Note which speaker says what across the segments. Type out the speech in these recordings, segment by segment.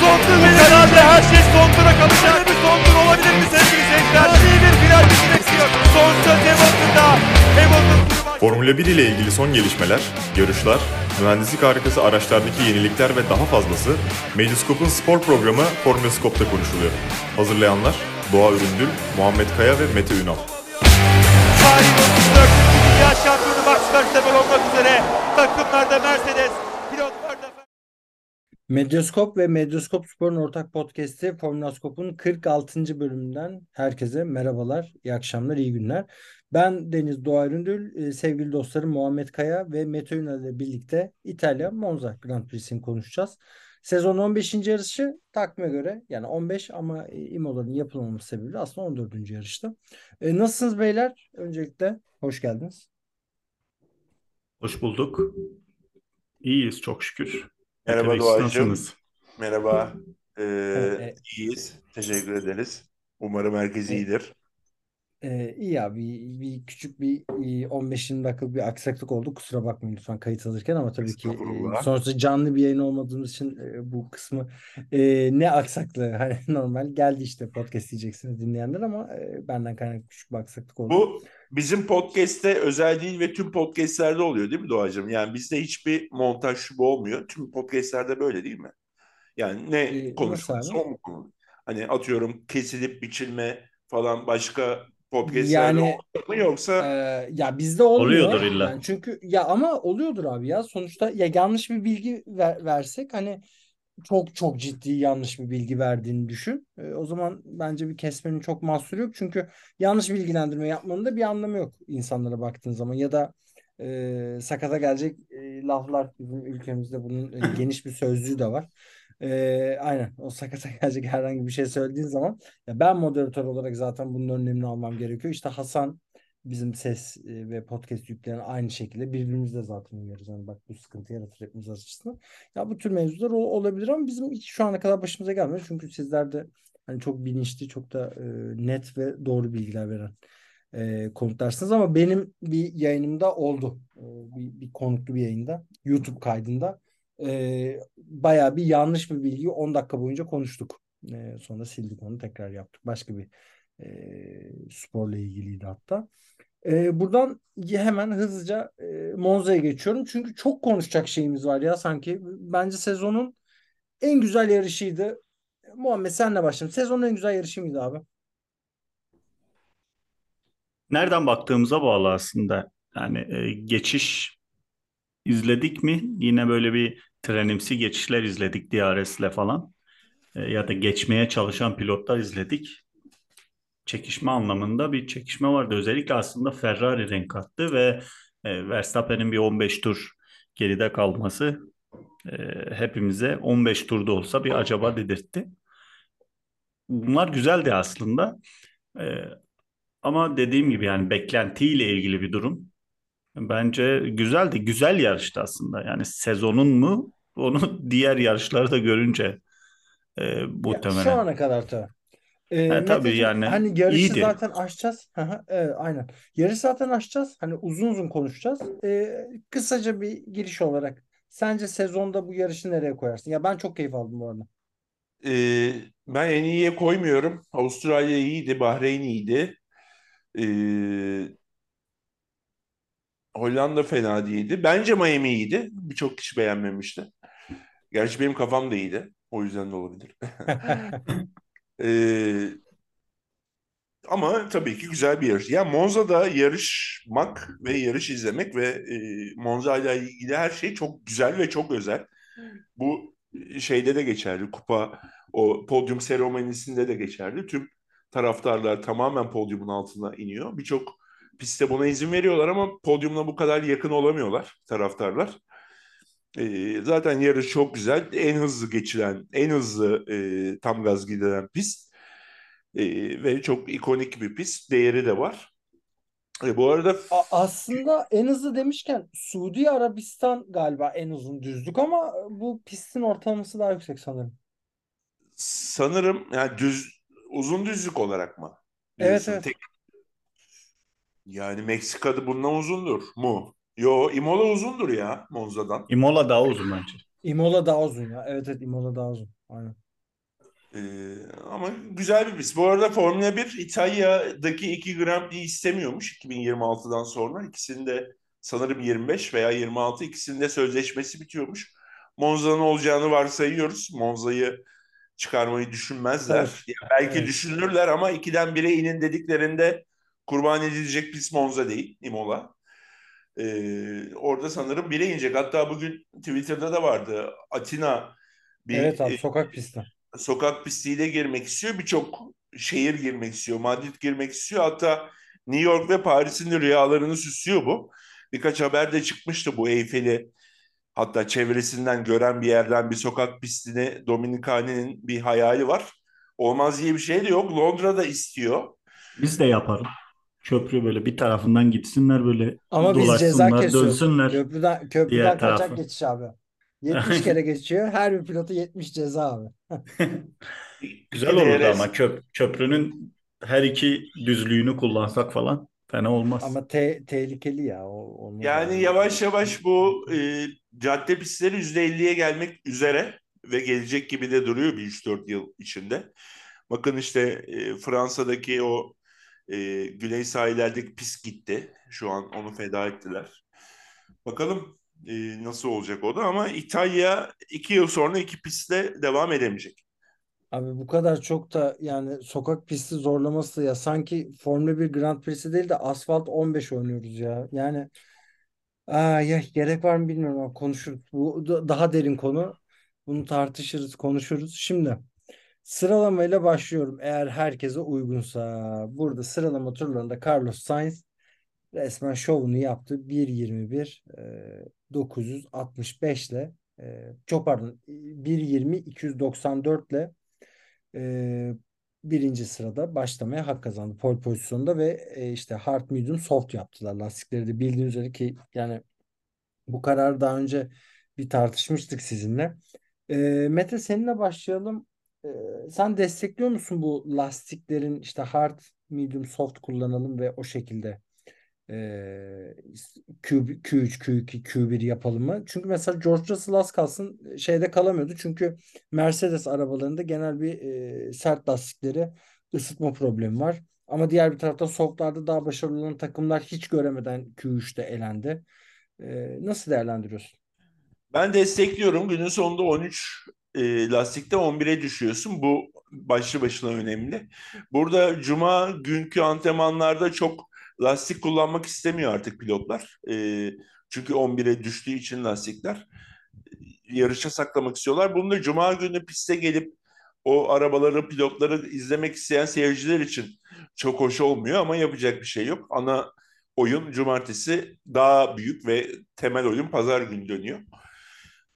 Speaker 1: sondur. Herhalde her şey sondura kalacak. Bir sondur olabilir mi sevgili seyirciler? İyi bir final bizi bekliyor. Son söz Hamilton'da. Hamilton turu
Speaker 2: Formula 1 ile ilgili son gelişmeler, yarışlar, mühendislik harikası araçlardaki yenilikler ve daha fazlası Medyascope'un spor programı Formula Scope'da konuşuluyor. Hazırlayanlar Doğa Üründül, Muhammed Kaya ve Mete Ünal.
Speaker 1: Tarihin 34. Dünya Şampiyonu Max Verstappen olmak üzere takımlarda Mercedes,
Speaker 3: Medyaskop ve Medyaskop Spor'un ortak podcast'i Formula Scope'un 46. bölümünden herkese merhabalar, iyi akşamlar, iyi günler. Ben Deniz Doğa Üründül, e, sevgili dostlarım Muhammed Kaya ve Mete Ünal ile birlikte İtalya Monza Grand Prix'sini konuşacağız. Sezon 15. yarışı takvime göre yani 15 ama e, Imola'nın yapılmaması sebebiyle aslında 14. yarışta. E, nasılsınız beyler? Öncelikle hoş geldiniz.
Speaker 4: Hoş bulduk. İyiyiz çok şükür.
Speaker 5: Merhaba Doğacığım. Merhaba. Ee,
Speaker 3: Evet.
Speaker 5: iyiyiz. Teşekkür ederiz. Umarım herkes
Speaker 3: Evet.
Speaker 5: iyidir.
Speaker 3: Ee, iyi ya bir, bir küçük bir e, 15-20 dakikalık bir aksaklık oldu. Kusura bakmayın lütfen kayıt alırken ama tabii ki e, sonuçta canlı bir yayın olmadığımız için e, bu kısmı e, ne aksaklığı hani normal geldi işte podcast diyeceksiniz dinleyenler ama e, benden kaynaklı küçük bir aksaklık oldu.
Speaker 5: Bu bizim podcast'te özel değil ve tüm podcast'lerde oluyor değil mi Doğacığım? Yani bizde hiçbir montaj bu olmuyor. Tüm podcast'lerde böyle değil mi? Yani ne
Speaker 3: Ee,
Speaker 5: konuşulursa o mu konu? Hani atıyorum kesilip biçilme falan başka podcast'lerde
Speaker 3: Yani
Speaker 5: oluyor mu yoksa
Speaker 3: Ee, ya bizde olmuyor.
Speaker 4: Oluyordur illa.
Speaker 3: Yani çünkü ya ama oluyordur abi ya. Sonuçta ya yanlış bir bilgi ver- versek hani çok çok ciddi yanlış bir bilgi verdiğini düşün. Ee, o zaman bence bir kesmenin çok mahsuru yok. Çünkü yanlış bilgilendirme yapmanın da bir anlamı yok insanlara baktığın zaman. Ya da e, sakata gelecek e, laflar bizim ülkemizde bunun e, geniş bir sözlüğü de var. E, aynen o sakata gelecek herhangi bir şey söylediğin zaman ya ben moderatör olarak zaten bunun önlemini almam gerekiyor. İşte Hasan bizim ses ve podcast yüklerini aynı şekilde birbirimizle zaten uyarız. Yani bak bu sıkıntı yaratır hepimiz açısından. Ya bu tür mevzular ol- olabilir ama bizim hiç şu ana kadar başımıza gelmedi. Çünkü sizler de hani çok bilinçli, çok da e, net ve doğru bilgiler veren e, konuklarsınız ama benim bir yayınımda oldu. E, bir, bir konuklu bir yayında, YouTube kaydında e, bayağı bir yanlış bir bilgiyi 10 dakika boyunca konuştuk. E, sonra sildik onu tekrar yaptık. Başka bir e, sporla ilgiliydi hatta. E, buradan hemen hızlıca e, Monza'ya geçiyorum. Çünkü çok konuşacak şeyimiz var ya sanki. Bence sezonun en güzel yarışıydı. Muhammed senle başlayalım. Sezonun en güzel yarışı mıydı abi?
Speaker 4: Nereden baktığımıza bağlı aslında. Yani e, geçiş izledik mi? Yine böyle bir trenimsi geçişler izledik DRS'le falan. E, ya da geçmeye çalışan pilotlar izledik. Çekişme anlamında bir çekişme vardı. Özellikle aslında Ferrari renk attı ve e, Verstappen'in bir 15 tur geride kalması e, hepimize 15 turda olsa bir acaba dedirtti. Bunlar güzeldi aslında. Ama dediğim gibi yani beklentiyle ilgili bir durum. Bence güzeldi. Güzel yarıştı aslında. Yani sezonun mu onu diğer yarışları da görünce e,
Speaker 3: Ya, şu
Speaker 4: muhtemelen.
Speaker 3: ana kadar tabii. Ee,
Speaker 4: E, tabii
Speaker 3: Meteciğim,
Speaker 4: yani
Speaker 3: hani yarışı
Speaker 4: iyiydi.
Speaker 3: zaten açacağız. Evet, aynen. Yarışı zaten açacağız. Hani uzun uzun konuşacağız. Ee, kısaca bir giriş olarak sence sezonda bu yarışı nereye koyarsın? Ya ben çok keyif aldım bu arada.
Speaker 5: Ee, ben en iyiye koymuyorum. Avustralya iyiydi, Bahreyn iyiydi. Ee, Hollanda fena değildi. Bence Miami iyiydi. Birçok kişi beğenmemişti. Gerçi benim kafam da iyiydi. O yüzden de olabilir. Ee, ama tabii ki güzel bir yarış. Ya Monza'da yarışmak ve yarış izlemek ve e, Monza ile ilgili her şey çok güzel ve çok özel. Bu şeyde de geçerli. Kupa o podyum seremonisinde de geçerli. Tüm taraftarlar tamamen podyumun altına iniyor. Birçok pistte buna izin veriyorlar ama podyumla bu kadar yakın olamıyorlar taraftarlar. Ee, zaten yarış çok güzel. En hızlı geçilen, en hızlı e, tam gaz gidilen pist. Ee, ve çok ikonik bir pist. Değeri de var. E, bu arada
Speaker 3: A- aslında en hızlı demişken Suudi Arabistan galiba en uzun düzlük ama bu pistin ortalaması daha yüksek sanırım.
Speaker 5: sanırım yani düz uzun düzlük olarak mı
Speaker 3: Evet
Speaker 5: diyorsun?
Speaker 3: evet.
Speaker 5: Tek, yani Meksika'da bundan uzundur mu? Yo, Imola uzundur ya Monza'dan.
Speaker 4: Imola daha uzun bence.
Speaker 3: Imola daha uzun ya. Evet evet Imola daha uzun. Aynen.
Speaker 5: Ee, ama güzel bir pist. Bu arada Formula 1 İtalya'daki iki Grand Prix istemiyormuş 2026'dan sonra. İkisinde sanırım 25 veya 26 ikisinde sözleşmesi bitiyormuş. Monza'nın olacağını varsayıyoruz. Monza'yı çıkarmayı düşünmezler.
Speaker 3: Evet.
Speaker 5: Yani belki
Speaker 3: Evet.
Speaker 5: düşünürler ama ikiden bire inin dediklerinde kurban edilecek pist Monza değil, Imola. Ee, orada sanırım bire inecek. Hatta bugün Twitter'da da vardı. Atina bir
Speaker 3: Evet abi
Speaker 5: e,
Speaker 3: sokak pisti.
Speaker 5: sokak pistiyle girmek istiyor. Birçok şehir girmek istiyor. Madrid girmek istiyor. Hatta New York ve Paris'in de rüyalarını süslüyor bu. Birkaç haber de çıkmıştı bu Eyfel'i hatta çevresinden gören bir yerden bir sokak pistini Dominikani'nin bir hayali var. Olmaz diye bir şey de yok. Londra'da istiyor.
Speaker 4: Biz de yaparız. Köprü böyle bir tarafından gitsinler böyle
Speaker 3: Ama biz ceza kesiyoruz.
Speaker 4: dönsünler
Speaker 3: Köprüden, köprüden
Speaker 4: diğer
Speaker 3: kaçak
Speaker 4: tarafa.
Speaker 3: geçiş abi. 70 kere geçiyor. Her bir pilotu 70 ceza abi.
Speaker 4: Güzel olurdu
Speaker 5: DRS
Speaker 4: ama köp köprünün her iki düzlüğünü kullansak falan fena olmaz.
Speaker 3: Ama te- tehlikeli ya. O, onu
Speaker 5: Yani yavaş yavaş bu e, cadde pistleri %50'ye gelmek üzere ve gelecek gibi de duruyor bir 3-4 yıl içinde. Bakın işte e, Fransa'daki o e, güney sahillerdeki pist gitti. Şu an onu feda ettiler. Bakalım e, nasıl olacak o da ama İtalya 2 yıl sonra iki pistle devam edemeyecek.
Speaker 3: Abi bu kadar çok da yani sokak pisti zorlaması ya sanki Formula 1 Grand Prix'si değil de asfalt 15 oynuyoruz ya. Yani aa, ya gerek var mı bilmiyorum ama konuşuruz. Bu da- daha derin konu. Bunu tartışırız, konuşuruz. Şimdi sıralamayla başlıyorum eğer herkese uygunsa. Burada sıralama turlarında Carlos Sainz resmen şovunu yaptı. 1.21 e, 965 ile e, çok pardon 1.20 294 ile e, birinci sırada başlamaya hak kazandı pole pozisyonda ve e, işte hard medium soft yaptılar lastikleri de bildiğiniz üzere ki yani bu kararı daha önce bir tartışmıştık sizinle. E, Mete seninle başlayalım. E, sen destekliyor musun bu lastiklerin işte hard medium soft kullanalım ve o şekilde e, Q, Q3, Q2, Q1 yapalım mı? Çünkü mesela George Russell az kalsın şeyde kalamıyordu. Çünkü Mercedes arabalarında genel bir e, sert lastikleri ısıtma problemi var. Ama diğer bir tarafta softlarda daha başarılı olan takımlar hiç göremeden Q3'te elendi. E, nasıl değerlendiriyorsun?
Speaker 5: Ben destekliyorum. Günün sonunda 13 e, lastikte 11'e düşüyorsun. Bu başlı başına önemli. Burada cuma günkü antrenmanlarda çok lastik kullanmak istemiyor artık pilotlar. E, çünkü 11'e düştüğü için lastikler yarışa saklamak istiyorlar. Bunu da cuma günü piste gelip o arabaları, pilotları izlemek isteyen seyirciler için çok hoş olmuyor ama yapacak bir şey yok. Ana oyun cumartesi daha büyük ve temel oyun pazar günü dönüyor.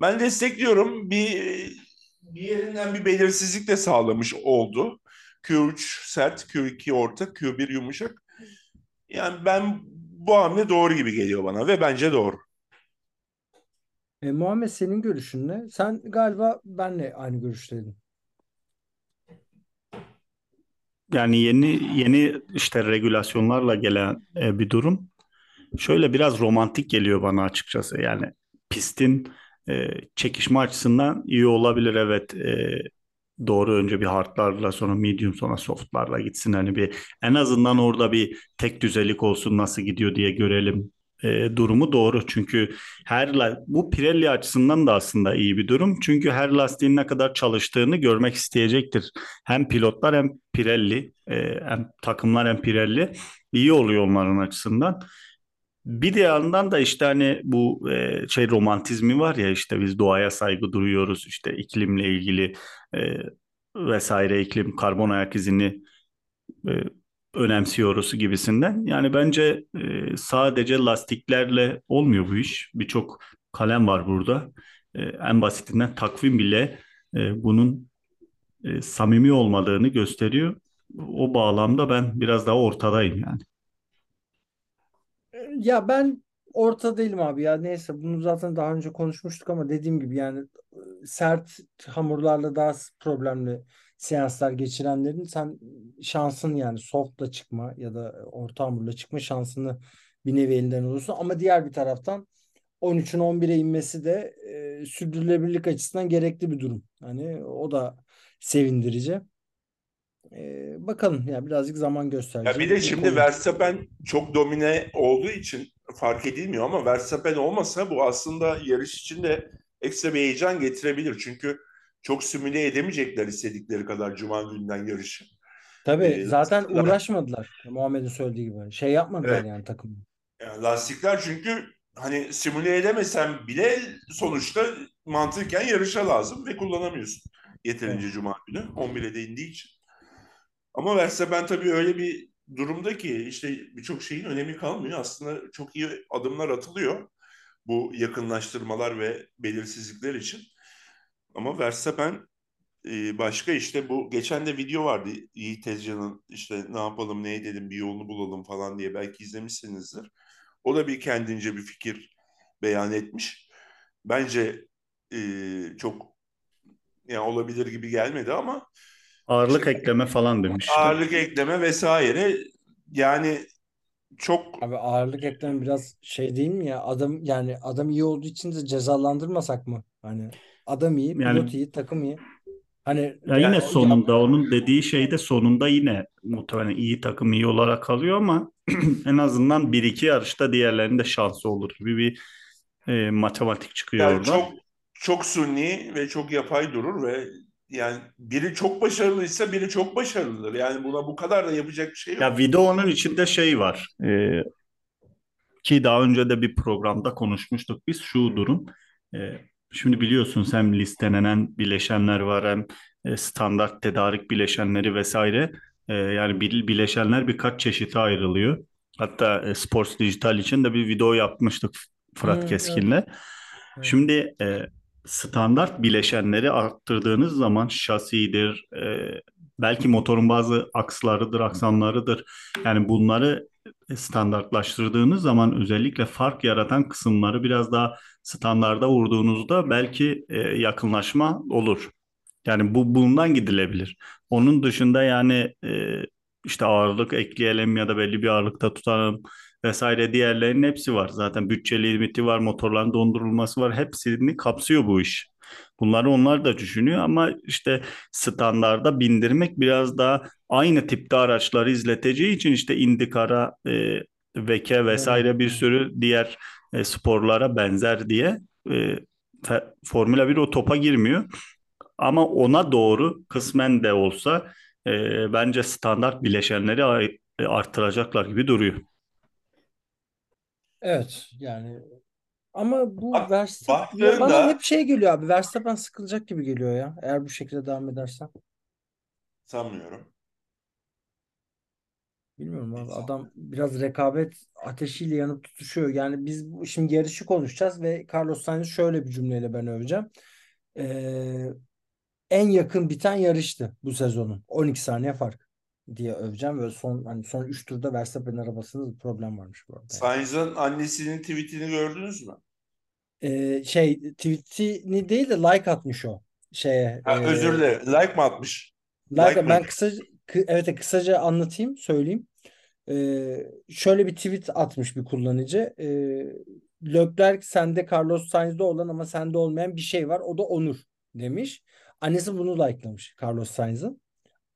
Speaker 5: Ben destekliyorum. Bir bir yerinden bir belirsizlik de sağlamış oldu. Q3 sert, Q2 orta, Q1 yumuşak. Yani ben bu hamle doğru gibi geliyor bana ve bence doğru.
Speaker 3: E, Muhammed senin görüşün ne? Sen galiba benle aynı görüşteydin.
Speaker 4: Yani yeni yeni işte regülasyonlarla gelen e, bir durum. Şöyle biraz romantik geliyor bana açıkçası. Yani pistin e, çekişme açısından iyi olabilir evet. E, doğru önce bir hardlarla sonra medium sonra softlarla gitsin. Hani bir en azından orada bir tek düzelik olsun nasıl gidiyor diye görelim e, durumu doğru. Çünkü her bu Pirelli açısından da aslında iyi bir durum. Çünkü her lastiğin ne kadar çalıştığını görmek isteyecektir. Hem pilotlar hem Pirelli, e, hem takımlar hem Pirelli iyi oluyor onların açısından. Bir de yandan da işte hani bu e, şey romantizmi var ya işte biz doğaya saygı duyuyoruz işte iklimle ilgili e, vesaire iklim karbon ayak izini e, önemsiyoruz gibisinden. Yani bence e, sadece lastiklerle olmuyor bu iş. Birçok kalem var burada. E, en basitinden takvim bile e, bunun e, samimi olmadığını gösteriyor. O bağlamda ben biraz daha ortadayım yani.
Speaker 3: Ya ben orta değilim abi ya neyse bunu zaten daha önce konuşmuştuk ama dediğim gibi yani e, sert hamurlarla daha problemli seanslar geçirenlerin sen şansın yani softla çıkma ya da orta hamurla çıkma şansını bir nevi elinden olursun ama diğer bir taraftan 13'ün 11'e inmesi de e, sürdürülebilirlik açısından gerekli bir durum. Hani o da sevindirici. E, bakalım ya birazcık zaman gösterecek.
Speaker 5: Ya bir de şimdi. Verstappen çok domine olduğu için fark edilmiyor ama Verstappen olmasa bu aslında yarış için de ekstra bir heyecan getirebilir. Çünkü çok simüle edemeyecekler istedikleri kadar Cuma gününden yarışı.
Speaker 3: Tabii
Speaker 5: Ee,
Speaker 3: zaten
Speaker 5: lastikler-
Speaker 3: uğraşmadılar. Muhammed'in söylediği gibi. Şey yapmadılar
Speaker 5: Evet.
Speaker 3: yani takım.
Speaker 5: Yani lastikler çünkü hani simüle edemesen bile sonuçta mantıken yarışa lazım ve kullanamıyorsun. Yeterince Cuma günü 11'e de indiği için. Ama Verstappen tabii öyle bir durumda ki işte birçok şeyin önemi kalmıyor. Aslında çok iyi adımlar atılıyor bu yakınlaştırmalar ve belirsizlikler için. Ama Verstappen e, başka işte bu geçen de video vardı Yiğit Tezcan'ın işte ne yapalım ne edelim bir yolunu bulalım falan diye belki izlemişsinizdir. O da bir kendince bir fikir beyan etmiş. Bence e, çok yani olabilir gibi gelmedi ama
Speaker 4: Ağırlık
Speaker 5: İşte-
Speaker 4: ekleme falan demişti.
Speaker 5: ağırlık ekleme vesaire yani çok
Speaker 3: Abi ağırlık ekleme biraz şey değil mi ya? Adam yani adam iyi olduğu için de cezalandırmasak mı? Hani adam iyi,
Speaker 4: Yani-
Speaker 3: pilot iyi, takım iyi. Hani
Speaker 4: Ya yine
Speaker 3: ya-
Speaker 4: sonunda onun dediği şeyde sonunda yine muhtemelen iyi takım iyi olarak kalıyor ama en azından bir iki yarışta diğerlerinde şansı olur gibi bir e, matematik çıkıyor
Speaker 5: yani
Speaker 4: oradan.
Speaker 5: çok çok suni ve çok yapay durur ve yani biri çok başarılıysa biri çok başarılıdır. Yani buna bu kadar da yapacak bir şey yok.
Speaker 4: Ya videonun içinde şey var. e, ki daha önce de bir programda konuşmuştuk biz şu durum. E, şimdi biliyorsunuz hem listelenen bileşenler var hem e, standart tedarik bileşenleri vesaire. E, yani bil- bileşenler birkaç çeşite ayrılıyor. Hatta e, Sports Digital için de bir video yapmıştık Fırat
Speaker 3: Hmm,
Speaker 4: Keskin'le.
Speaker 3: Evet.
Speaker 4: Şimdi e, standart bileşenleri arttırdığınız zaman şasidir, e, belki motorun bazı akslarıdır, aksamlarıdır. Yani bunları standartlaştırdığınız zaman özellikle fark yaratan kısımları biraz daha standarda vurduğunuzda belki e, yakınlaşma olur. Yani bu bundan gidilebilir. Onun dışında yani e, işte ağırlık ekleyelim ya da belli bir ağırlıkta tutalım vesaire diğerlerinin hepsi var. Zaten bütçe limiti var, motorların dondurulması var. Hepsini kapsıyor bu iş. Bunları onlar da düşünüyor ama işte standarda bindirmek biraz daha aynı tipte araçları izleteceği için işte IndyCar'a, e, VK vesaire bir sürü diğer e, sporlara benzer diye e, Formula 1 o topa girmiyor. Ama ona doğru kısmen de olsa e, bence standart bileşenleri e, artıracaklar gibi duruyor.
Speaker 3: Evet yani ama bu
Speaker 5: Bak-
Speaker 3: Verstappen
Speaker 5: baktığında-
Speaker 3: bana hep şey geliyor abi. Verstappen sıkılacak gibi geliyor ya. Eğer bu şekilde devam edersen.
Speaker 5: Sanmıyorum.
Speaker 3: Bilmiyorum abi adam biraz rekabet ateşiyle yanıp tutuşuyor. Yani biz bu- şimdi yarışı konuşacağız ve Carlos Sainz şöyle bir cümleyle ben öveceğim. Ee, en yakın biten yarıştı bu sezonun. 12 saniye fark diye öveceğim ve son hani son 3 turda Verstappen arabasında problem varmış bu arada.
Speaker 5: Sainz'ın annesinin tweetini gördünüz mü?
Speaker 3: Ee, şey tweetini değil de like atmış o şeye.
Speaker 5: Ha,
Speaker 3: ee,
Speaker 5: özür dilerim. Like mi atmış?
Speaker 3: Like,
Speaker 5: Like
Speaker 3: ben kısaca kı- evet kısaca anlatayım, söyleyeyim. Ee, şöyle bir tweet atmış bir kullanıcı. Ee, Leclerc sende Carlos Sainz'de olan ama sende olmayan bir şey var. O da onur demiş. Annesi bunu likelamış Carlos Sainz'ın.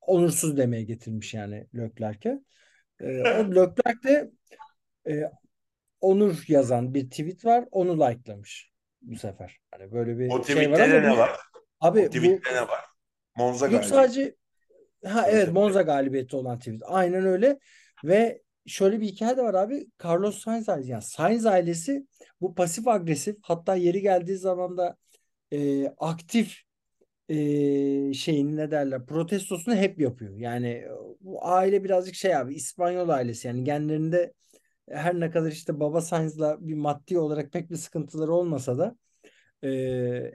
Speaker 3: Onursuz demeye getirmiş yani Leclerc'e. Ee, o Leclerc de e, onur yazan bir tweet var. Onu likelamış bu sefer. Hani böyle bir
Speaker 5: O
Speaker 3: şey var ama
Speaker 5: ne
Speaker 3: bu-
Speaker 5: var?
Speaker 3: Abi
Speaker 5: O
Speaker 3: bu
Speaker 5: tweette ne var? Monza galibiyeti.
Speaker 3: sadece ha
Speaker 5: Evet,
Speaker 3: evet
Speaker 5: evet.
Speaker 3: Monza galibiyeti olan tweet. Aynen öyle. Ve şöyle bir hikaye de var abi. Carlos Sainz ailesi yani Sainz ailesi bu pasif agresif hatta yeri geldiği zaman da e, aktif e, şeyini ne derler protestosunu hep yapıyor. Yani bu aile birazcık şey abi İspanyol ailesi yani genlerinde her ne kadar işte baba Sainz'la bir maddi olarak pek bir sıkıntıları olmasa da e,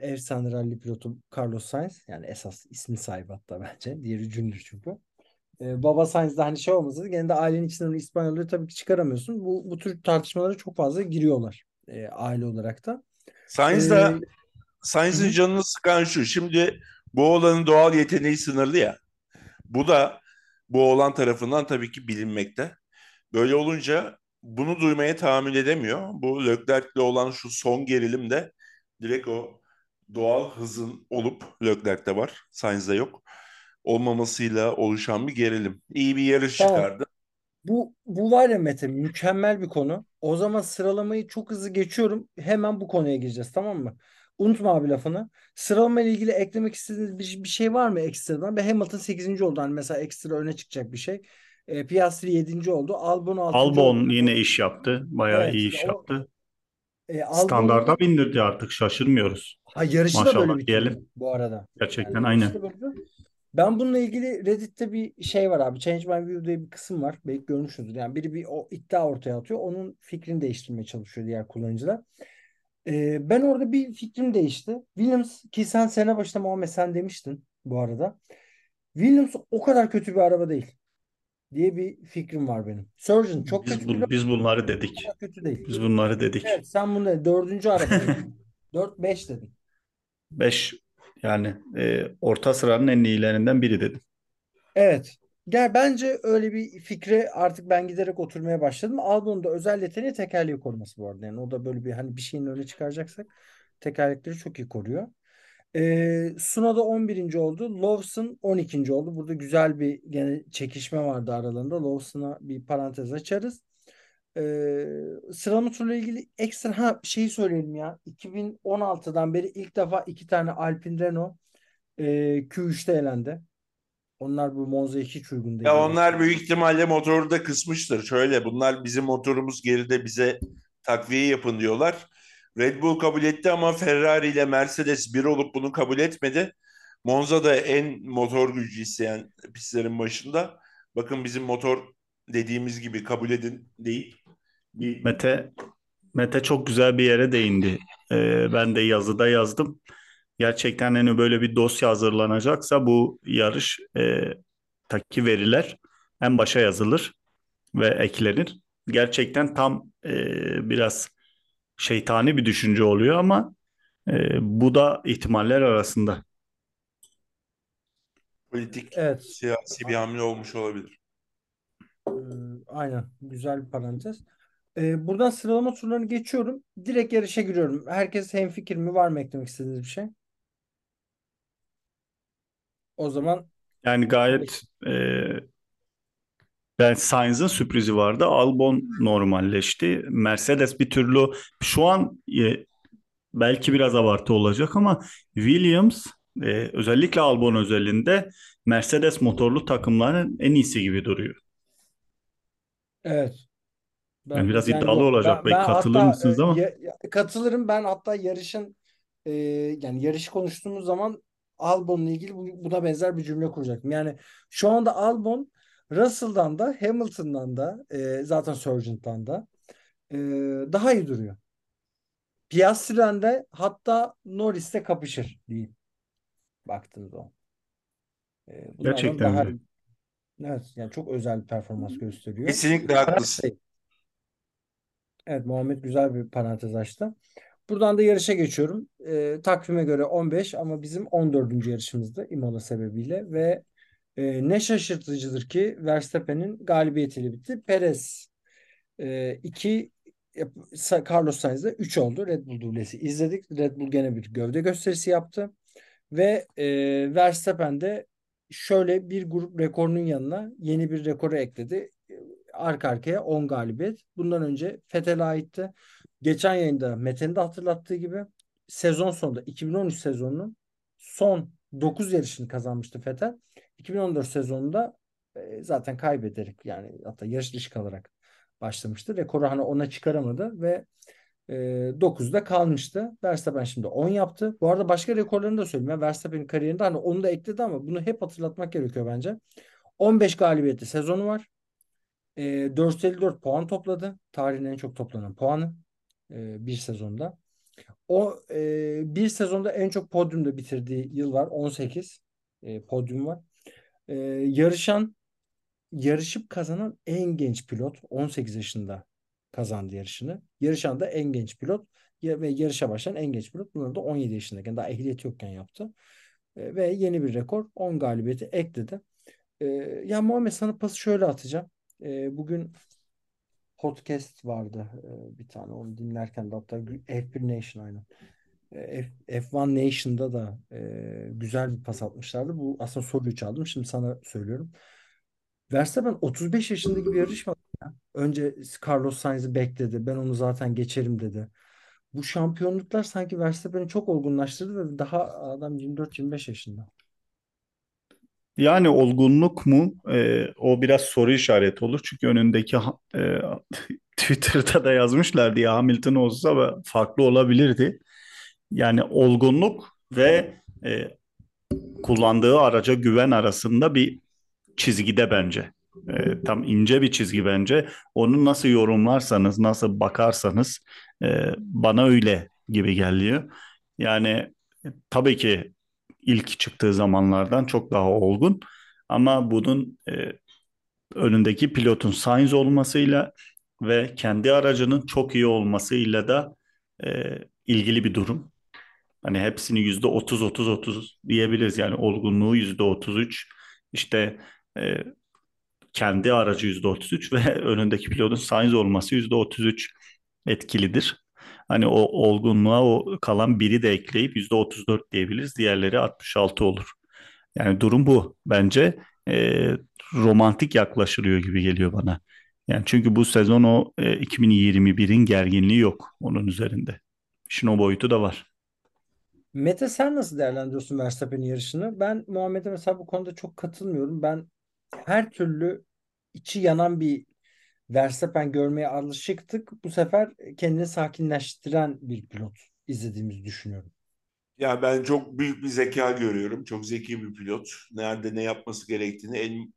Speaker 3: efsane rally pilotu Carlos Sainz yani esas ismi sahibi hatta bence. Diğeri Junior çünkü. E, baba Sainz'de hani şey olmasa da gene de ailenin içinden İspanyolları tabii ki çıkaramıyorsun. Bu, bu tür tartışmalara çok fazla giriyorlar e, aile olarak da.
Speaker 5: Sainz
Speaker 3: Ee,
Speaker 5: da Sainz'in canını sıkan şu. Şimdi bu oğlanın doğal yeteneği sınırlı ya. Bu da bu oğlan tarafından tabii ki bilinmekte. Böyle olunca bunu duymaya tahammül edemiyor. Bu Leclerc'le olan şu son gerilim de direkt o doğal hızın olup Leclerc'te var, Sainz'de yok. Olmamasıyla oluşan bir gerilim. İyi bir yarış
Speaker 3: Tamam.
Speaker 5: çıkardı.
Speaker 3: Bu, bu var ya Mete mükemmel bir konu. O zaman sıralamayı çok hızlı geçiyorum. Hemen bu konuya gireceğiz tamam mı? Unutma abi lafını. Sıralama ile ilgili eklemek istediğiniz bir, bir şey var mı ekstradan? Ve Hamilton 8. oldu. Hani mesela ekstra öne çıkacak bir şey. E, Piastri 7. oldu. Albon 6.
Speaker 4: Albon
Speaker 3: oldu.
Speaker 4: yine iş yaptı. Bayağı
Speaker 3: Evet,
Speaker 4: iyi iş
Speaker 3: o-
Speaker 4: yaptı.
Speaker 3: E, Albon'un-
Speaker 4: Standarda bindirdi artık şaşırmıyoruz.
Speaker 3: Ha, yarışı da
Speaker 4: Maşallah
Speaker 3: böyle bitirdi
Speaker 4: diyelim.
Speaker 3: bu arada.
Speaker 4: Gerçekten
Speaker 3: Yani
Speaker 4: aynen.
Speaker 3: da böyle. Ben bununla ilgili Reddit'te bir şey var abi. Change My View diye bir kısım var. Belki görmüşsünüzdür. Yani biri bir o iddia ortaya atıyor. Onun fikrini değiştirmeye çalışıyor diğer kullanıcılar. Ee, ben orada bir fikrim değişti. Williams ki sen sene başında Muhammed sen demiştin bu arada. Williams o kadar kötü bir araba değil diye bir fikrim var benim. Surgeon çok
Speaker 4: Biz,
Speaker 3: kötü
Speaker 4: bu- biz bunları dedik.
Speaker 3: kötü değil.
Speaker 4: Biz bunları dedik.
Speaker 3: Evet sen bunu dördüncü araba dedin. 4-5 dedin.
Speaker 4: 5 yani e, orta sıranın en iyilerinden biri dedim.
Speaker 3: Evet. Gel bence öyle bir fikre artık ben giderek oturmaya başladım. Albon'un da özel yeteneği tekerleği koruması bu arada. Yani o da böyle bir hani bir şeyin öne çıkaracaksak tekerlekleri çok iyi koruyor. Ee, Tsunoda 11. oldu. Lawson 12. oldu. Burada güzel bir gene çekişme vardı aralarında. Lawson'a bir parantez açarız. Ee, sıralama turuyla ilgili ekstra ha şeyi söyleyelim ya. 2016'dan beri ilk defa iki tane Alpine Renault e, Q3'te elendi. Onlar bu Monza'ya hiç uygun değil.
Speaker 5: Ya onlar büyük ihtimalle motoru da kısmıştır. Şöyle bunlar bizim motorumuz geride bize takviye yapın diyorlar. Red Bull kabul etti ama Ferrari ile Mercedes bir olup bunu kabul etmedi. Monza da en motor gücü isteyen pistlerin başında. Bakın bizim motor dediğimiz gibi kabul edin. Bir
Speaker 4: Mete Mete çok güzel bir yere değindi. E, ben de yazıda yazdım. Gerçekten hani böyle bir dosya hazırlanacaksa bu yarış e, taki veriler en başa yazılır ve eklenir. Gerçekten tam e, biraz şeytani bir düşünce oluyor ama e, bu da ihtimaller arasında.
Speaker 5: politik
Speaker 3: Evet.
Speaker 5: siyasi bir hamle olmuş olabilir.
Speaker 3: Ee, aynen. Güzel bir parantez. Ee, buradan sıralama turlarını geçiyorum. Direkt yarışa giriyorum. Herkes hemfikir mi? Var mı eklemek istediğiniz bir şey? O zaman
Speaker 4: Yani gayet e, ben Sainz'ın sürprizi vardı. Albon normalleşti. Mercedes bir türlü şu an e, belki biraz abartı olacak ama Williams e, özellikle Albon özelinde Mercedes motorlu takımların en iyisi gibi duruyor.
Speaker 3: evet. Ben,
Speaker 4: Yani biraz
Speaker 3: yani
Speaker 4: iddialı
Speaker 3: yok.
Speaker 4: olacak.
Speaker 3: Ben,
Speaker 4: Belki
Speaker 3: ben
Speaker 4: katılır
Speaker 3: hatta
Speaker 4: mısınız
Speaker 3: e,
Speaker 4: ama
Speaker 3: ya- katılırım. Ben hatta yarışın e, yani yarışı konuştuğumuz zaman Albon'la ilgili bu- buna benzer bir cümle kuracaktım. Yani şu anda Albon Russell'dan da Hamilton'dan da e, zaten Sargent'tan da e, daha iyi duruyor. Piastri'den de hatta Norris'te kapışır diyeyim. Baktığım zaman. E,
Speaker 4: Gerçekten
Speaker 3: daha
Speaker 4: öyle.
Speaker 3: Evet yani çok özel bir performans gösteriyor.
Speaker 5: Kesinlikle haklısın.
Speaker 3: Evet Muhammed güzel bir parantez açtı. Buradan da yarışa geçiyorum. Ee, takvime göre 15 ama bizim 14. yarışımızdı Imola sebebiyle ve e, ne şaşırtıcıdır ki Verstappen'in galibiyetiyle bitti. Perez 2 Carlos Sainz de 3 oldu. Red Bull dublesi izledik. Red Bull gene bir gövde gösterisi yaptı. Ve e, Verstappen de şöyle bir grup rekorunun yanına yeni bir rekoru ekledi. Arka arkaya 10 galibiyet. Bundan önce Vettel'e aitti. Geçen yayında Mete'nin de hatırlattığı gibi sezon sonunda 2013 sezonunun son 9 yarışını kazanmıştı Vettel. 2014 sezonunda e, zaten kaybederek yani hatta yarış dışı kalarak başlamıştı. Rekoru hani ona çıkaramadı ve e, 9'da kalmıştı. Verstappen şimdi 10 yaptı. Bu arada başka rekorlarını da söyleyeyim. Yani Verstappen'in kariyerinde hani onu da ekledi ama bunu hep hatırlatmak gerekiyor bence. 15 galibiyetli sezonu var. E, 454 puan topladı. Tarihin en çok toplanan puanı e, bir sezonda. O e, bir sezonda en çok podyumda bitirdiği yıl var. 18 e, podyum var. E, yarışan yarışıp kazanan en genç pilot 18 yaşında kazandı yarışını. Yarışan da en genç pilot ve yarışa başlayan en genç pilot. Bunları da 17 yaşındayken daha ehliyeti yokken yaptı. E, ve yeni bir rekor 10 galibiyeti ekledi. E, ya Muhammed sana pası şöyle atacağım. E, bugün podcast vardı bir tane onu dinlerken de hatta F1 Nation aynı. E, F, F1 Nation'da da güzel bir pas atmışlardı. Bu aslında soruyu çaldım. Şimdi sana söylüyorum. Verstappen 35 yaşındaki bir yarışma. Önce Carlos Sainz'i bekledi. Ben onu zaten geçerim dedi. Bu şampiyonluklar sanki Verstappen'i çok olgunlaştırdı ve daha adam 24-25 yaşında.
Speaker 4: Yani olgunluk mu? Ee, o biraz soru işareti olur. Çünkü önündeki e, Twitter'da da yazmışlardı ya Hamilton olsa farklı olabilirdi. Yani olgunluk ve e, kullandığı araca güven arasında bir çizgide bence. E, tam ince bir çizgi bence. Onu nasıl yorumlarsanız, nasıl bakarsanız e, bana öyle gibi geliyor. Yani e, tabii ki ilk çıktığı zamanlardan çok daha olgun ama bunun e, önündeki pilotun Sainz olmasıyla ve kendi aracının çok iyi olmasıyla da e, ilgili bir durum. Hani hepsini yüzde 30 30 30 diyebiliriz. Yani olgunluğu yüzde 33 işte e, kendi aracı yüzde 33 ve önündeki pilotun Sainz olması yüzde 33 etkilidir. Hani o olgunluğa o kalan biri de ekleyip yüzde 34 diyebiliriz. Diğerleri 66 olur. Yani durum bu. Bence e, romantik yaklaşılıyor gibi geliyor bana. Yani çünkü bu sezon o e, 2021'in gerginliği yok onun üzerinde. İşin o boyutu da var.
Speaker 3: Mete sen nasıl değerlendiriyorsun Verstappen'in yarışını? Ben Muhammed'e mesela bu konuda çok katılmıyorum. Ben her türlü içi yanan bir Verstappen görmeye alışıktık. Bu sefer kendini sakinleştiren bir pilot izlediğimizi düşünüyorum.
Speaker 5: Ya ben çok büyük bir zeka görüyorum. Çok zeki bir pilot. Nerede ne yapması gerektiğini en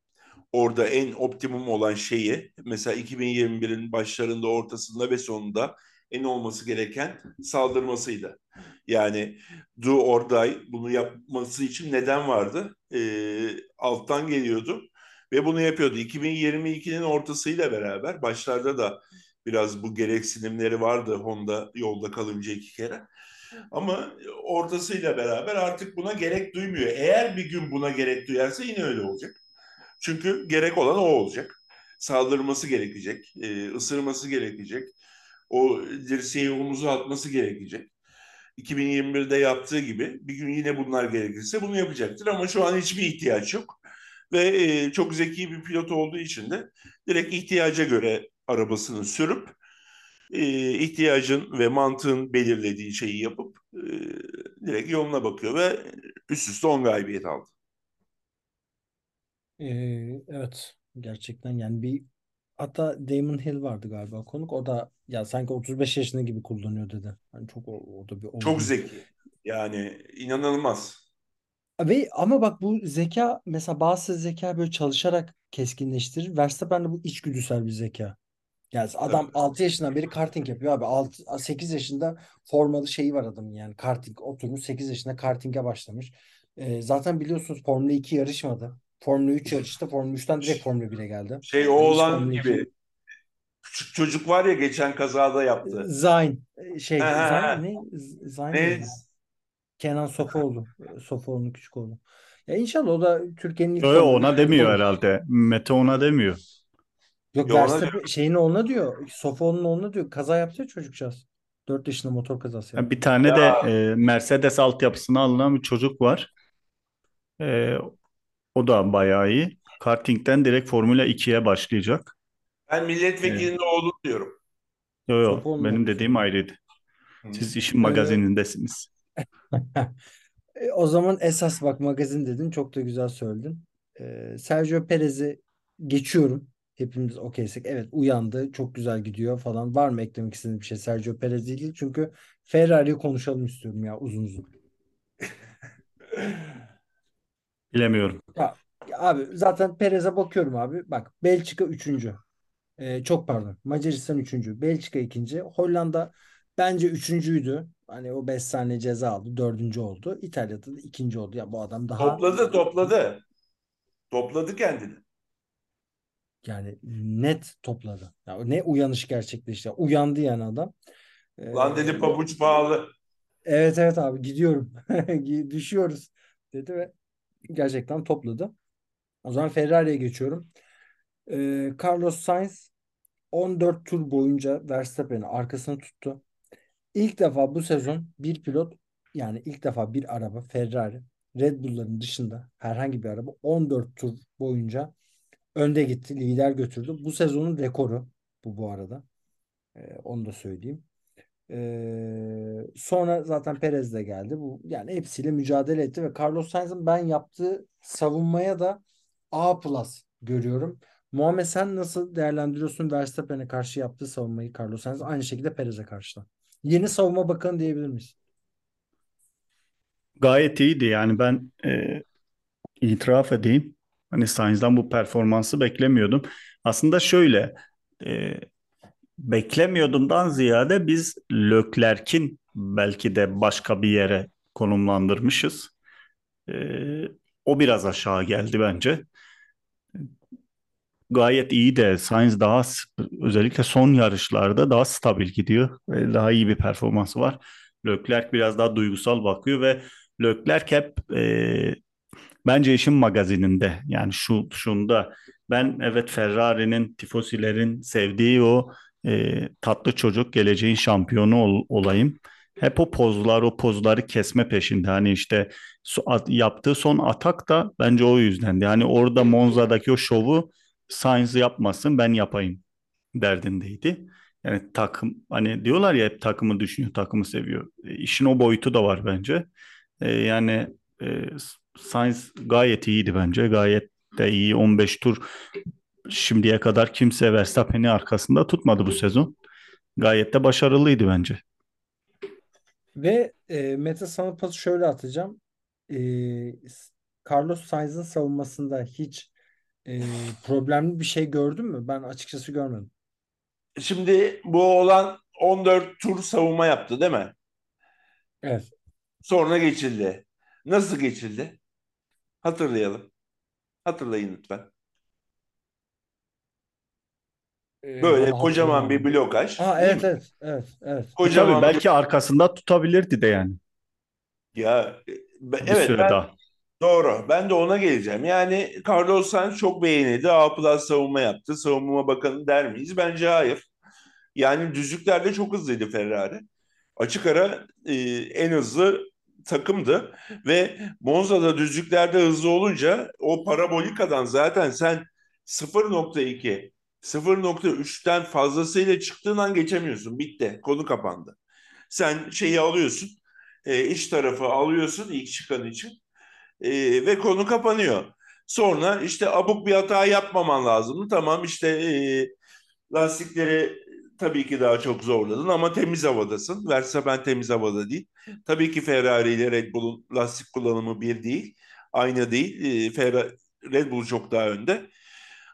Speaker 5: orada en optimum olan şeyi mesela 2021'in başlarında, ortasında ve sonunda en olması gereken saldırmasıydı. Yani do or die bunu yapması için neden vardı? Ee, alttan geliyordu ve bunu yapıyordu. 2022'nin ortasıyla beraber başlarda da biraz bu gereksinimleri vardı Honda yolda kalınca iki kere. Ama ortasıyla beraber artık buna gerek duymuyor. Eğer bir gün buna gerek duyarsa yine öyle olacak. Çünkü gerek olan o olacak. Saldırması gerekecek, e, ısırması gerekecek, o dirseği omuza atması gerekecek. 2021'de yaptığı gibi bir gün yine bunlar gerekirse bunu yapacaktır ama şu an hiçbir ihtiyaç yok. Ve e, çok zeki bir pilot olduğu için de direkt ihtiyaca göre arabasını sürüp e, ihtiyacın ve mantığın belirlediği şeyi yapıp e, direkt yoluna bakıyor ve üst üste 10 galibiyet aldı.
Speaker 3: Ee, evet gerçekten yani bir hatta Damon Hill vardı galiba konuk o da ya sanki 35 yaşında gibi kullanıyor dedi. Hani çok o, o da bir
Speaker 5: Çok zeki. Yani inanılmaz.
Speaker 3: Ve ama bak bu zeka mesela bazı zeka böyle çalışarak keskinleştirir. Verstappen'de bu içgüdüsel bir zeka. Yani adam 6 yaşından beri karting yapıyor abi. 6, 8 yaşında formalı şeyi var adamın yani. Karting oturmuş 8 yaşında kartinge başlamış. Ee, zaten biliyorsunuz Formula 2 yarışmadı. Formula 3 yarıştı. Formula 3'ten direkt Formula 1'e geldi.
Speaker 5: Şey o olan gibi. Küçük çocuk var ya geçen kazada yaptı.
Speaker 3: Zayn. Şey Zayn ne? Zayn ne? Kenan Sofoğlu. Sofoğlu'nun küçük oğlu. Ya inşallah o da Türkiye'nin ilk
Speaker 4: Yo, ona demiyor olur. herhalde. Mete ona demiyor.
Speaker 3: Yok Yo, Verstappen şeyin ona diyor. Sofoğlu'nun ona diyor. Kaza yaptı ya çocukcağız. 4 yaşında motor kazası yaptı.
Speaker 4: Bir tane ya. de e, Mercedes altyapısına alınan bir çocuk var. E, o da bayağı iyi. Karting'den direkt Formula 2'ye başlayacak.
Speaker 5: Ben milletvekilinin evet. oğlu diyorum.
Speaker 4: Yok yok benim dediğim ayrıydı. Siz işin magazinindesiniz.
Speaker 3: E, o zaman esas bak magazin dedin çok da güzel söyledin. Ee, Sergio Perez'i geçiyorum. Hepimiz okeysek. Evet uyandı. Çok güzel gidiyor falan. Var mı eklemek istediğin bir şey Sergio Perez ilgili? Çünkü Ferrari'yi konuşalım istiyorum ya uzun uzun.
Speaker 4: Bilemiyorum.
Speaker 3: Ya, abi zaten Perez'e bakıyorum abi. Bak Belçika üçüncü. Ee, çok pardon. Macaristan üçüncü. Belçika ikinci. Hollanda bence üçüncüydü. Hani o 5 saniye ceza aldı. Dördüncü oldu. İtalya'da da ikinci oldu. Ya bu adam daha...
Speaker 5: Topladı topladı. Topladı kendini.
Speaker 3: Yani net topladı. Ya ne uyanış gerçekleşti. Uyandı yani adam.
Speaker 5: Ee, Lan dedi pabuç pahalı.
Speaker 3: Evet evet abi gidiyorum. Düşüyoruz dedi ve gerçekten topladı. O zaman Ferrari'ye geçiyorum. Ee, Carlos Sainz 14 tur boyunca Verstappen'i arkasına tuttu. İlk defa bu sezon bir pilot yani ilk defa bir araba Ferrari Red Bull'ların dışında herhangi bir araba 14 tur boyunca önde gitti. Lider götürdü. Bu sezonun rekoru bu bu arada. Ee, onu da söyleyeyim. Ee, sonra zaten Perez de geldi. Bu yani hepsiyle mücadele etti ve Carlos Sainz'ın ben yaptığı savunmaya da A plus görüyorum. Muhammed sen nasıl değerlendiriyorsun Verstappen'e karşı yaptığı savunmayı Carlos Sainz aynı şekilde Perez'e karşı da. Yeni savunma bakanı diyebilir miyiz?
Speaker 4: Gayet iyiydi yani ben e, itiraf edeyim. Hani Sainz'dan bu performansı beklemiyordum. Aslında şöyle e, beklemiyordumdan ziyade biz Leclerc'in belki de başka bir yere konumlandırmışız. E, o biraz aşağı geldi bence. Gayet iyi de Sainz daha özellikle son yarışlarda daha stabil gidiyor daha iyi bir performansı var. Leclerc biraz daha duygusal bakıyor ve Leclerc hep e, bence işin magazininde yani şu şunda ben evet Ferrari'nin tifosilerin sevdiği o e, tatlı çocuk geleceğin şampiyonu ol, olayım. Hep o pozlar o pozları kesme peşinde hani işte yaptığı son atak da bence o yüzden yani orada Monza'daki o şovu Sainz yapmasın ben yapayım derdindeydi. Yani takım hani diyorlar ya hep takımı düşünüyor, takımı seviyor. E, işin o boyutu da var bence. E, yani e, Sainz gayet iyiydi bence. Gayet de iyi 15 tur şimdiye kadar kimse Verstappen'i arkasında tutmadı bu sezon. Gayet de başarılıydı bence.
Speaker 3: Ve e, Mete sana pası şöyle atacağım. E, Carlos Sainz'ın savunmasında hiç e, problemli bir şey gördün mü? Ben açıkçası görmedim.
Speaker 5: Şimdi bu olan 14 tur savunma yaptı değil mi?
Speaker 3: Evet.
Speaker 5: Sonra geçildi. Nasıl geçildi? Hatırlayalım. Hatırlayın lütfen.
Speaker 3: Ee,
Speaker 5: Böyle
Speaker 3: bana
Speaker 5: kocaman bir blokaj.
Speaker 3: Ha evet evet evet evet.
Speaker 4: E tabii
Speaker 5: Kocaman
Speaker 4: belki arkasında tutabilirdi de yani
Speaker 5: ya e, be-
Speaker 4: bir
Speaker 5: evet
Speaker 4: süre
Speaker 5: ben
Speaker 4: daha.
Speaker 5: Doğru. Ben de ona geleceğim. Yani Carlos Sainz çok beğenildi. A savunma yaptı. Savunma bakanı der miyiz? Bence hayır. Yani düzlüklerde çok hızlıydı Ferrari. Açık ara e, en hızlı takımdı ve Monza'da düzlüklerde hızlı olunca o parabolikadan zaten sen 0.2 0.3'ten fazlasıyla çıktığın an geçemiyorsun. Bitti. Konu kapandı. Sen şeyi alıyorsun. E, iç tarafı alıyorsun ilk çıkan için. E, ve konu kapanıyor. Sonra işte abuk bir hata yapmaman lazım. Tamam işte e, lastikleri tabii ki daha çok zorladın ama temiz havadasın. Verstappen temiz havada değil. Tabii ki Ferrari ile Red Bull'un lastik kullanımı bir değil. Aynı değil. E, Ferrari, Red Bull çok daha önde.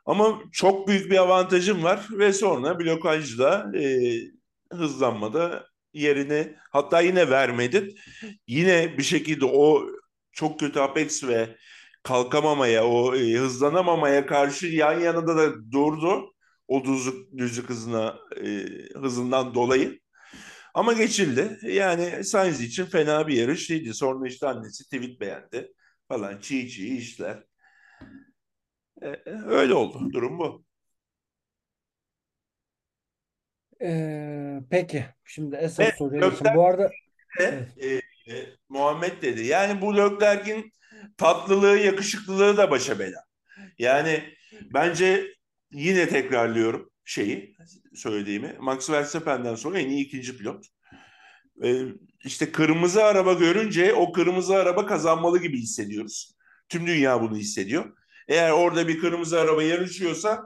Speaker 5: Ama çok büyük bir avantajım var ve sonra blokajda e, hızlanmada yerini hatta yine vermedin. Yine bir şekilde o çok kötü Apex ve kalkamamaya, o e, hızlanamamaya karşı yan yanında da durdu. O düzlük, düzlük hızına e, hızından dolayı. Ama geçildi. Yani Sainz için fena bir yarış değildi. Sonra işte annesi tweet beğendi falan. Çiğ çiğ işler. E, öyle oldu. Durum bu.
Speaker 3: Ee, peki. Şimdi esas
Speaker 5: Ve
Speaker 3: soruya geçelim. Bu arada
Speaker 5: de,
Speaker 3: evet.
Speaker 5: E, Muhammed dedi. Yani bu Leclerc'in tatlılığı, yakışıklılığı da başa bela. Yani bence yine tekrarlıyorum şeyi söylediğimi. Max Verstappen'den sonra en iyi ikinci pilot. Ee, işte kırmızı araba görünce o kırmızı araba kazanmalı gibi hissediyoruz. Tüm dünya bunu hissediyor. Eğer orada bir kırmızı araba yarışıyorsa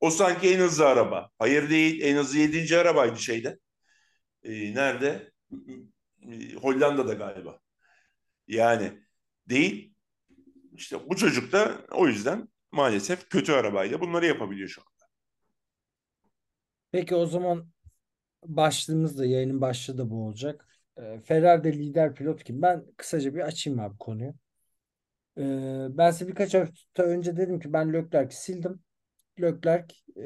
Speaker 5: o sanki en hızlı araba. Hayır değil, en hızlı yedinci arabaydı şeyde. Ee, nerede? Hollanda'da galiba. Yani değil. İşte bu çocuk da o yüzden maalesef kötü arabayla bunları yapabiliyor şu an.
Speaker 3: Peki o zaman başlığımız da yayının başlığı da bu olacak. Ee, Ferrari'de lider pilot kim? Ben kısaca bir açayım abi konuyu. Ee, ben size birkaç hafta önce dedim ki ben Leclerc'i sildim. Leclerc e,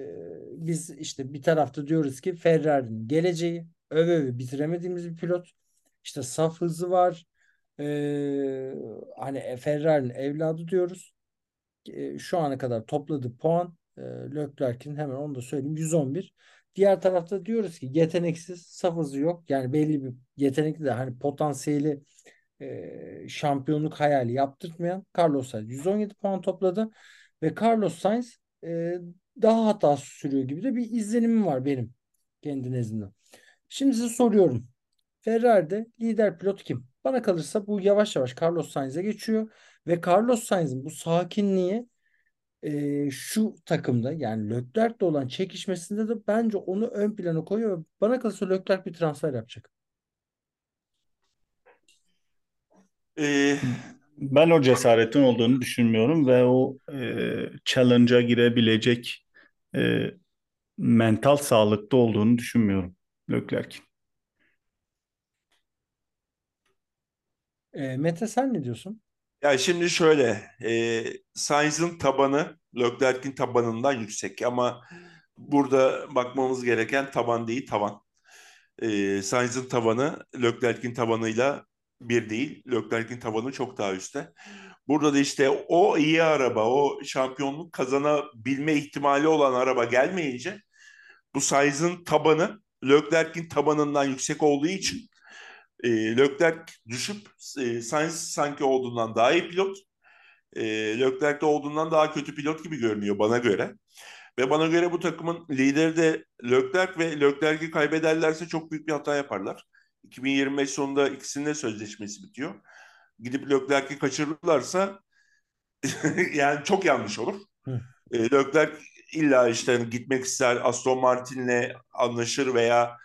Speaker 3: biz işte bir tarafta diyoruz ki Ferrari'nin geleceği öve öve bitiremediğimiz bir pilot. İşte saf hızı var. Ee, hani Ferrari'nin evladı diyoruz. Ee, şu ana kadar topladığı puan E, Leclerc'in hemen onu da söyleyeyim 111. Diğer tarafta diyoruz ki yeteneksiz, saf hızı yok. Yani belli bir yetenekli de hani potansiyeli e, şampiyonluk hayali yaptırtmayan Carlos Sainz 117 puan topladı ve Carlos Sainz e, daha hatası sürüyor gibi de bir izlenimim var benim kendi nezdimde. Şimdi size soruyorum. Ferrari'de lider pilot kim? Bana kalırsa bu yavaş yavaş Carlos Sainz'e geçiyor ve Carlos Sainz'in bu sakinliği e, şu takımda yani Leclerc'le olan çekişmesinde de bence onu ön plana koyuyor. Bana kalırsa Leclerc bir transfer yapacak.
Speaker 5: Ee,
Speaker 4: Ben o cesaretin olduğunu düşünmüyorum ve o e, challenge'a girebilecek e, mental sağlıkta olduğunu düşünmüyorum Leclerc'in.
Speaker 3: E, Mete sen ne diyorsun?
Speaker 5: ya şimdi şöyle, e, Sainz'ın tabanı Leclerc'in tabanından yüksek ama burada bakmamız gereken taban değil tavan. E, Sainz'ın tavanı Leclerc'in tavanıyla bir değil. Leclerc'in tavanı çok daha üstte. Burada da işte o iyi araba, o şampiyonluk kazanabilme ihtimali olan araba gelmeyince bu Sainz'ın tabanı Leclerc'in tabanından yüksek olduğu için e, Leclerc düşüp e, Sainz sanki olduğundan daha iyi pilot. E, Leclerc de olduğundan daha kötü pilot gibi görünüyor bana göre. Ve bana göre bu takımın lideri de Leclerc ve Leclerc'i kaybederlerse çok büyük bir hata yaparlar. 2025 sonunda ikisinin de sözleşmesi bitiyor. Gidip Leclerc'i kaçırırlarsa yani çok yanlış olur. E, Leclerc illa işte hani gitmek ister Aston Martin'le anlaşır veya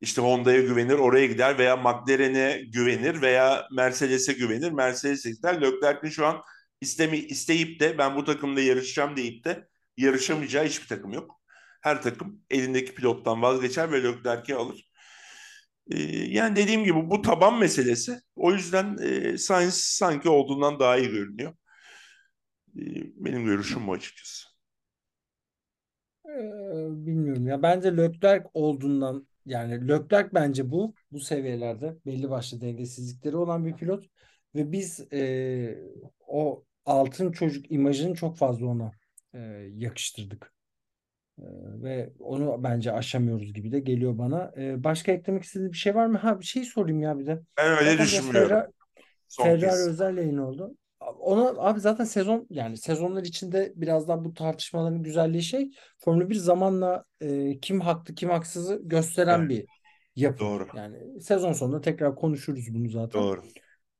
Speaker 5: işte Honda'ya güvenir oraya gider veya McLaren'e güvenir veya Mercedes'e güvenir Mercedes'e gider. Leclerc'in şu an istemi, isteyip de ben bu takımda yarışacağım deyip de yarışamayacağı hiçbir takım yok. Her takım elindeki pilottan vazgeçer ve Leclerc'i alır. Ee, yani dediğim gibi bu taban meselesi. O yüzden e, Sainz sanki olduğundan daha iyi görünüyor. Ee, benim görüşüm bu açıkçası.
Speaker 3: Ee, bilmiyorum ya. Bence Leclerc olduğundan yani Leclerc bence bu bu seviyelerde belli başlı dengesizlikleri olan bir pilot ve biz e, o altın çocuk imajını çok fazla ona e, yakıştırdık. E, ve onu bence aşamıyoruz gibi de geliyor bana. E, başka eklemek istediğiniz bir şey var mı? Ha bir şey sorayım ya bir de.
Speaker 5: Ben öyle
Speaker 3: Zaten
Speaker 5: düşünmüyorum.
Speaker 3: Ferrari, Ferrari özel yayın oldu. Ona abi zaten sezon yani sezonlar içinde biraz daha bu tartışmaların güzelliği şey Formula 1 zamanla e, kim haklı kim haksızı gösteren
Speaker 5: Evet.
Speaker 3: bir yapı.
Speaker 5: Doğru.
Speaker 3: Yani sezon sonunda tekrar konuşuruz bunu zaten.
Speaker 5: Doğru.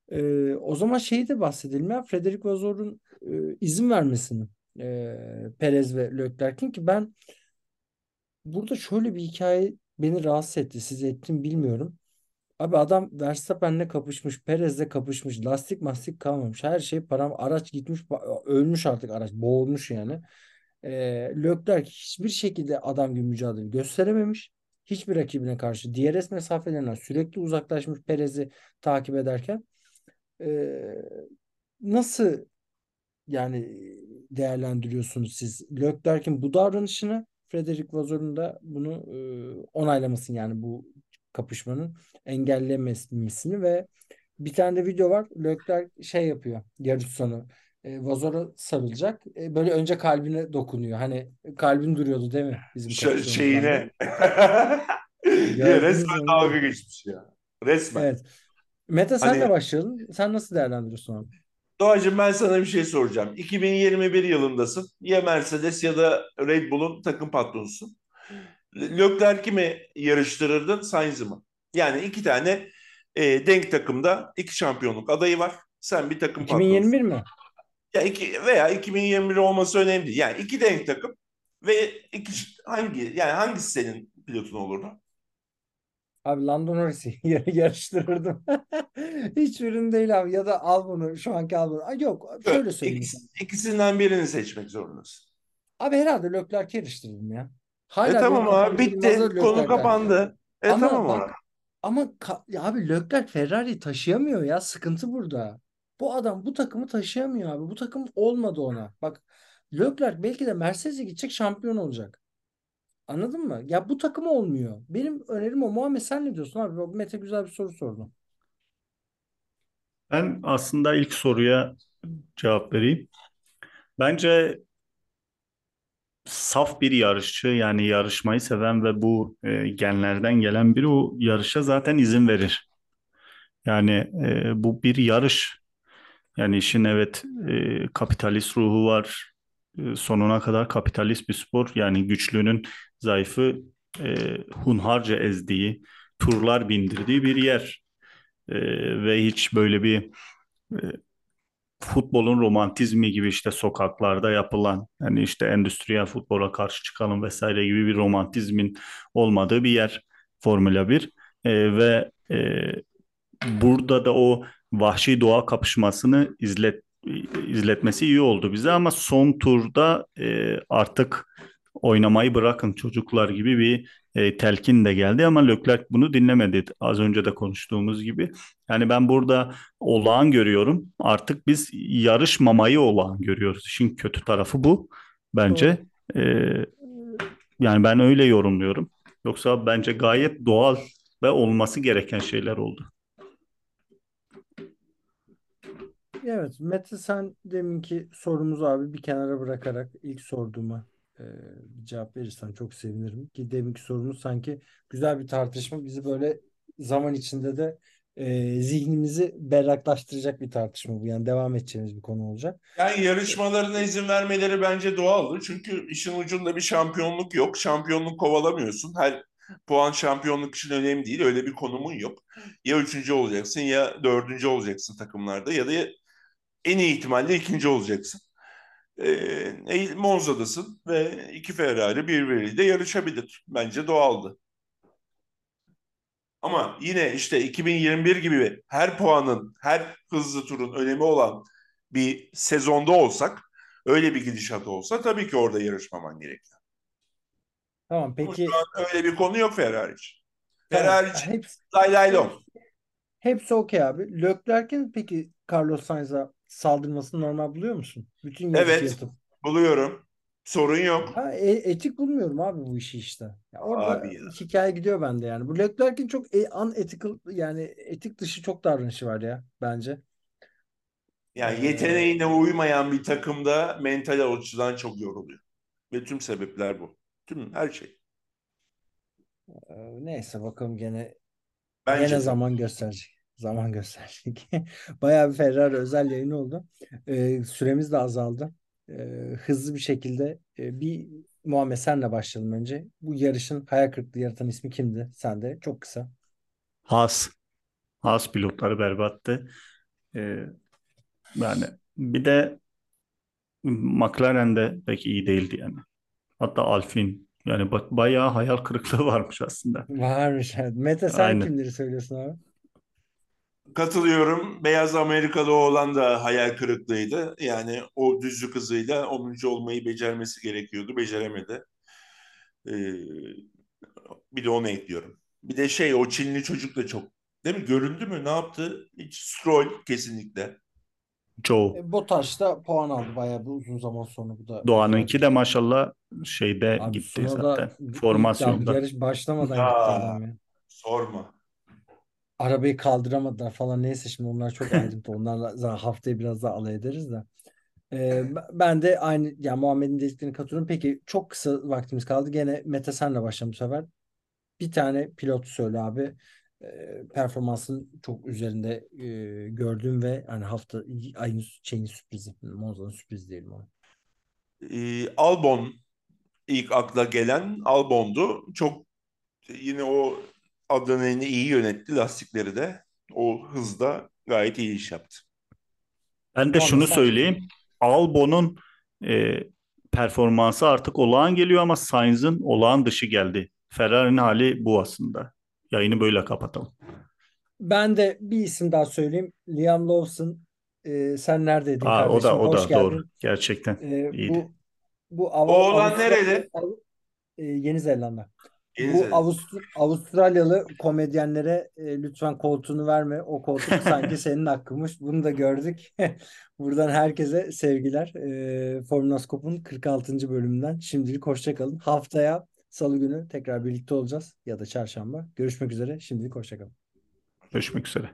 Speaker 3: E, o zaman şeyi de bahsedelim ya Frederic Vasseux'un e, izin vermesini e, Perez ve Leclerc'in ki ben burada şöyle bir hikaye beni rahatsız etti. Siz etti mi bilmiyorum. Abi adam Verstappen'le kapışmış, Perez'le kapışmış, lastik mastik kalmamış. Her şey param, araç gitmiş, ölmüş artık araç, boğulmuş yani. Ee, Leclerc hiçbir şekilde adam gibi mücadele gösterememiş. Hiçbir rakibine karşı DRS mesafelerinden sürekli uzaklaşmış Perez'i takip ederken. Ee, nasıl yani değerlendiriyorsunuz siz Leclerc'in bu davranışını Frederic Vasseux'un da bunu e, onaylamasını yani bu kapışmanın engellemesini ve bir tane de video var. Leclerc şey yapıyor yarış sonu. E, Vasseux'a sarılacak. E, böyle önce kalbine dokunuyor. Hani kalbin duruyordu değil mi bizim
Speaker 5: Ş- şeyine. ya resmen
Speaker 3: mü?
Speaker 5: dalga geçmiş ya. Resmen.
Speaker 3: Evet. Mete senle
Speaker 5: Hani
Speaker 3: başlayalım. Sen nasıl değerlendiriyorsun abi?
Speaker 5: Doğacığım ben sana bir şey soracağım. 2021 yılındasın. Ya Mercedes ya da Red Bull'un takım patronusun. Leclerc'i mi yarıştırırdın, Sainz'i mi? Yani iki tane e, denk takımda iki şampiyonluk adayı var. Sen bir takım patronusun.
Speaker 3: 2021 mi?
Speaker 5: Ya iki, veya 2021 olması önemli değil. Yani iki denk takım ve iki hangi yani hangisi senin pilotun olurdu?
Speaker 3: Abi Lando Norris'i yar- yarıştırırdım. Hiçbirinin değil abi. Ya da al bunu. Şu anki al bunu. Ay yok. Şöyle söyleyeyim.
Speaker 5: İkisi, ikisinden birini seçmek zorundasın.
Speaker 3: Abi herhalde Leclerc'i yarıştırırdım ya.
Speaker 5: E
Speaker 3: Hala benim
Speaker 5: tamam
Speaker 3: kafamda
Speaker 5: abi bitti.
Speaker 3: Yılmaz'la
Speaker 5: Konu
Speaker 3: Leclerc'ler.
Speaker 5: kapandı. E
Speaker 3: Ama
Speaker 5: tamam
Speaker 3: bak
Speaker 5: abi.
Speaker 3: ama ka- ya abi Leclerc Ferrari'yi taşıyamıyor ya. Sıkıntı burada. Bu adam bu takımı taşıyamıyor abi. Bu takım olmadı ona. Bak Leclerc belki de Mercedes'e gidecek şampiyon olacak. Anladın mı? Ya bu takım olmuyor. Benim önerim o. Muhammed sen ne diyorsun abi? Bak, Mete güzel bir soru sordu.
Speaker 4: Ben aslında ilk soruya cevap vereyim. Bence saf bir yarışçı yani yarışmayı seven ve bu e, genlerden gelen biri o yarışa zaten izin verir. Yani e, bu bir yarış. Yani işin evet e, kapitalist ruhu var. E, sonuna kadar kapitalist bir spor. Yani güçlünün zayıfı e, hunharca ezdiği, turlar bindirdiği bir yer. E, ve hiç böyle bir e, futbolun romantizmi gibi işte sokaklarda yapılan hani işte endüstriyel futbola karşı çıkalım vesaire gibi bir romantizmin olmadığı bir yer Formula 1 E, ve e, burada da o vahşi doğa kapışmasını izlet izletmesi iyi oldu bize ama son turda e, artık oynamayı bırakın çocuklar gibi bir e, telkin de geldi ama Leclerc bunu dinlemedi. Az önce de konuştuğumuz gibi. Yani ben burada olağan görüyorum. Artık biz yarışmamayı olağan görüyoruz. İşin kötü tarafı bu bence. E, yani ben öyle yorumluyorum. Yoksa bence gayet doğal ve olması gereken şeyler oldu.
Speaker 3: Evet, Mete sen deminki sorumuzu abi bir kenara bırakarak ilk sorduğuma e, bir cevap verirsen çok sevinirim. Ki deminki sorumuz sanki güzel bir tartışma. Bizi böyle zaman içinde de e, zihnimizi berraklaştıracak bir tartışma bu. Yani devam edeceğimiz bir konu olacak.
Speaker 5: Yani yarışmalarına izin vermeleri bence doğaldı. Çünkü işin ucunda bir şampiyonluk yok. Şampiyonluk kovalamıyorsun. Her puan şampiyonluk için önemli değil. Öyle bir konumun yok. Ya üçüncü olacaksın ya dördüncü olacaksın takımlarda ya da en iyi ihtimalle ikinci olacaksın. E, Monza'dasın ve iki Ferrari birbiriyle yarışabilir. Bence doğaldı. Ama yine işte 2021 gibi her puanın, her hızlı turun önemi olan bir sezonda olsak, öyle bir gidişat olsa tabii ki orada yarışmaman gerekiyor.
Speaker 3: Tamam peki.
Speaker 5: Öyle bir konu yok Ferrari için. Tamam. Ferrari için
Speaker 3: hepsi,
Speaker 5: lay lay lom.
Speaker 3: Hepsi okey abi. Leclerc'in peki Carlos Sainz'a saldırmasını normal buluyor musun? Bütün
Speaker 5: evet yatıp. buluyorum. Sorun yok.
Speaker 3: Ha, e, etik bulmuyorum abi bu işi işte. Ya orada abi ya. hikaye gidiyor bende yani. Bu Leclerc'in çok e, unethical yani etik dışı çok davranışı var ya bence.
Speaker 5: Yani ee, yeteneğine uymayan bir takımda mental açıdan çok yoruluyor. Ve tüm sebepler bu. Tüm her şey.
Speaker 3: Neyse bakalım gene Bence gene zaman gösterecek. Zaman gösterecek. Bayağı bir Ferrari özel yayın oldu. Ee, süremiz de azaldı. Ee, hızlı bir şekilde e, bir Muhammed senle başlayalım önce. Bu yarışın hayal kırıklığı yaratan ismi kimdi? Sen de çok kısa.
Speaker 4: Haas. Haas pilotları berbattı. Ee, yani bir de McLaren de pek iyi değildi yani. Hatta Alfin yani bayağı hayal kırıklığı varmış aslında.
Speaker 3: Varmış. Evet. Mete sen Aynen. kimleri söylüyorsun abi?
Speaker 5: Katılıyorum. Beyaz Amerikalı olan da hayal kırıklığıydı. Yani o düzlük hızıyla 10. olmayı becermesi gerekiyordu. Beceremedi. Ee, bir de onu ekliyorum. Bir de şey o Çinli çocuk da çok değil mi? Görüldü mü? Ne yaptı? Hiç Stroll kesinlikle.
Speaker 4: Joe.
Speaker 3: E, Botaş da puan aldı bayağı bir uzun zaman sonra bu da.
Speaker 4: Doğan'ınki de maşallah şeyde Abi gitti zaten. Formasyonda.
Speaker 3: Yarış başlamadan ya, gitti adam ya.
Speaker 5: Sorma.
Speaker 3: Arabayı kaldıramadılar falan neyse şimdi onlar çok ayrıntı. Onlarla haftaya biraz daha alay ederiz de. Ee, ben de aynı yani Muhammed'in dediklerini katılıyorum. Peki çok kısa vaktimiz kaldı. Gene Mete senle başlayalım bu sefer. Bir tane pilot söyle abi e, performansın çok üzerinde e, gördüğüm ve hani hafta ayın şeyin sürprizi. Monza'nın sürprizi diyelim ona.
Speaker 5: E, Albon ilk akla gelen Albon'du. Çok yine o adrenalini iyi yönetti lastikleri de. O hızda gayet iyi iş yaptı.
Speaker 4: Ben de şunu söyleyeyim. Albon'un e, performansı artık olağan geliyor ama Sainz'ın olağan dışı geldi. Ferrari'nin hali bu aslında. Yayını böyle kapatalım.
Speaker 3: Ben de bir isim daha söyleyeyim. Liam Lawson. E, sen neredeydin
Speaker 4: Aa,
Speaker 3: kardeşim?
Speaker 4: O da o Hoş da geldin. doğru. Gerçekten e, iyiydi.
Speaker 5: Bu, bu Av- Oğlan nerede?
Speaker 3: E, Yeni Zelanda bu Avust- Avustralyalı komedyenlere e, lütfen koltuğunu verme. O koltuk sanki senin hakkınmış. Bunu da gördük. Buradan herkese sevgiler. E, Formülaskop'un 46. bölümünden şimdilik hoşçakalın. Haftaya salı günü tekrar birlikte olacağız ya da çarşamba. Görüşmek üzere. Şimdilik hoşçakalın.
Speaker 4: Görüşmek üzere.